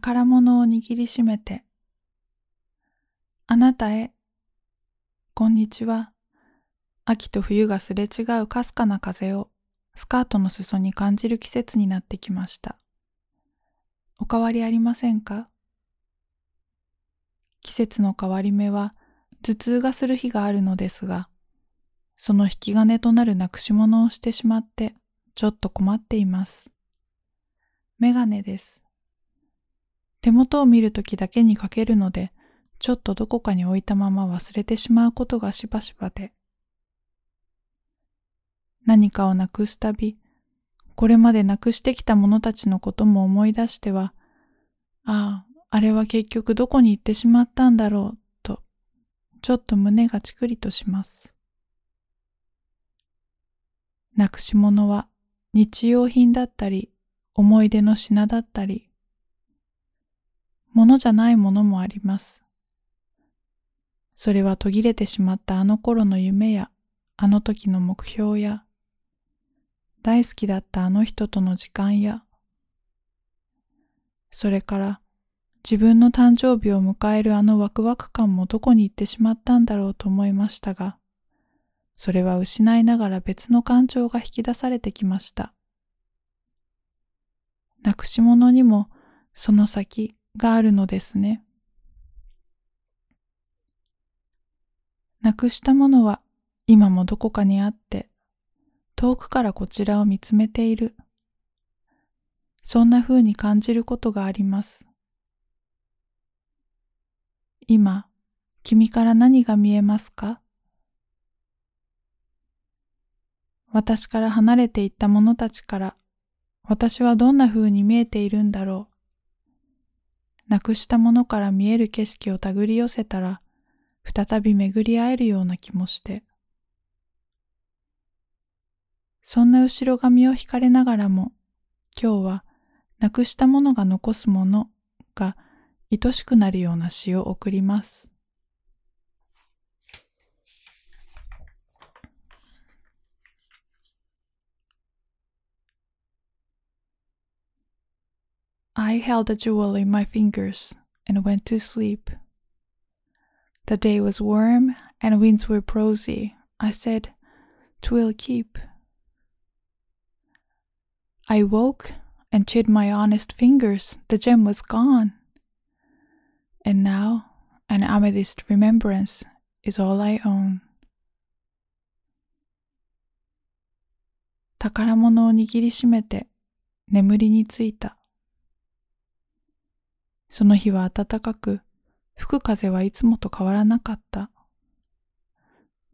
宝物を握りしめて、あなたへ、こんにちは。秋と冬がすれ違うかすかな風をスカートの裾に感じる季節になってきました。お変わりありませんか？季節の変わり目は頭痛がする日があるのですが、その引き金となるなくし物をしてしまってちょっと困っています。メガネです。手元を見るときだけにかけるので、ちょっとどこかに置いたまま忘れてしまうことがしばしばで。何かをなくすたび、これまでなくしてきた者たちのことも思い出しては、ああ、あれは結局どこに行ってしまったんだろう、と、ちょっと胸がチクリとします。なくし物は日用品だったり、思い出の品だったり、ものじゃないものもあります。それは途切れてしまったあの頃の夢や、あの時の目標や、大好きだったあの人との時間や、それから自分の誕生日を迎えるあのワクワク感もどこに行ってしまったんだろうと思いましたが、それは失いながら別の感情が引き出されてきました。なくし物にもその先があるのですね。なくしたものは今もどこかにあって、遠くからこちらを見つめている。そんな風に感じることがあります。今、君から何が見えますか？私から離れていった者たちから私はどんな風に見えているんだろう？なくしたものから見える景色を手繰り寄せたら再び巡り合えるような気もして。そんな後ろ髪を引かれながらも今日はなくしたものが残すものが愛しくなるような詩を送ります。I held a jewel in my fingers and went to sleep. The day was warm and winds were prosy. I said, Twill keep. I woke and chid my honest fingers, the gem was gone. And now an amethyst remembrance is all I own. 宝物を握りしめて眠りについた。 その日は暖かく、吹く風はいつもと変わらなかった。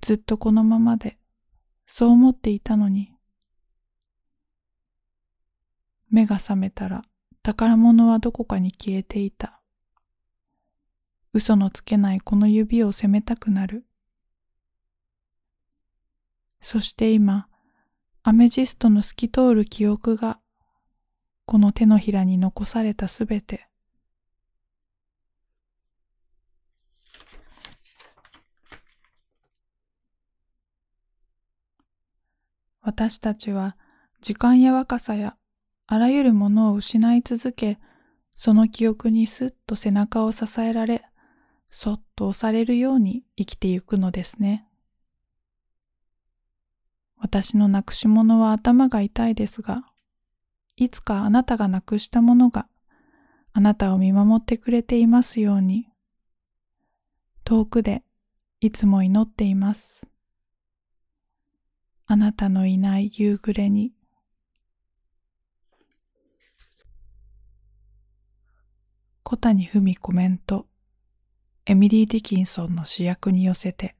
ずっとこのままで、そう思っていたのに。目が覚めたら宝物はどこかに消えていた。嘘のつけないこの指を責めたくなる。そして今、アメジストの透き通る記憶が、この手のひらに残されたすべて。私たちは時間や若さやあらゆるものを失い続け、その記憶にすっと背中を支えられ、そっと押されるように生きてゆくのですね。私のなくし物は頭が痛いですが、いつかあなたがなくしたものがあなたを見守ってくれていますように、遠くでいつも祈っています。あなたのいない夕暮れに。小谷文コメント。エミリー・ディキンソンの主役に寄せて。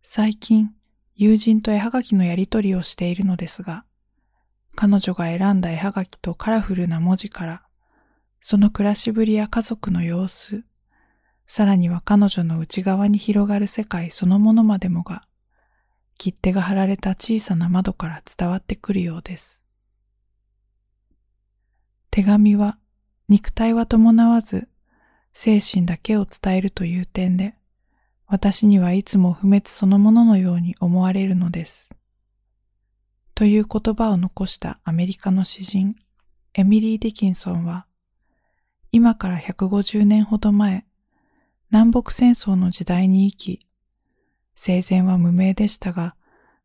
最近、友人と絵はがきのやりとりをしているのですが、彼女が選んだ絵はがきとカラフルな文字から、その暮らしぶりや家族の様子、さらには彼女の内側に広がる世界そのものまでもが、切手が貼られた小さな窓から伝わってくるようです。手紙は肉体は伴わず精神だけを伝えるという点で、私にはいつも不滅そのもののように思われるのです。という言葉を残したアメリカの詩人、エミリー・ディキンソンは今から150年ほど前、南北戦争の時代に生き、生前は無名でしたが、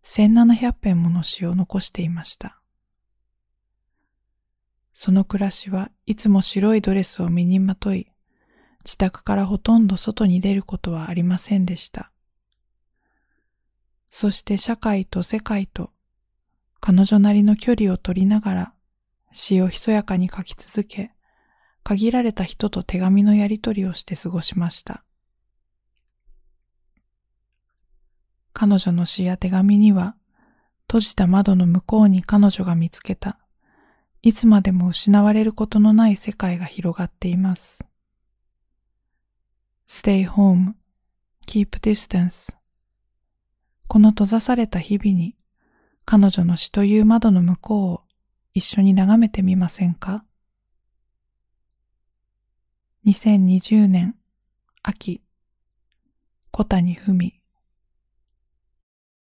1700編もの詩を残していました。その暮らしはいつも白いドレスを身にまとい、自宅からほとんど外に出ることはありませんでした。そして社会と世界と彼女なりの距離を取りながら詩をひそやかに書き続け、限られた人と手紙のやり取りをして過ごしました。彼女の詩や手紙には、閉じた窓の向こうに彼女が見つけた、いつまでも失われることのない世界が広がっています。Stay home, keep distance. この閉ざされた日々に彼女の死という窓の向こうを一緒に眺めてみませんか？2020年秋。小谷文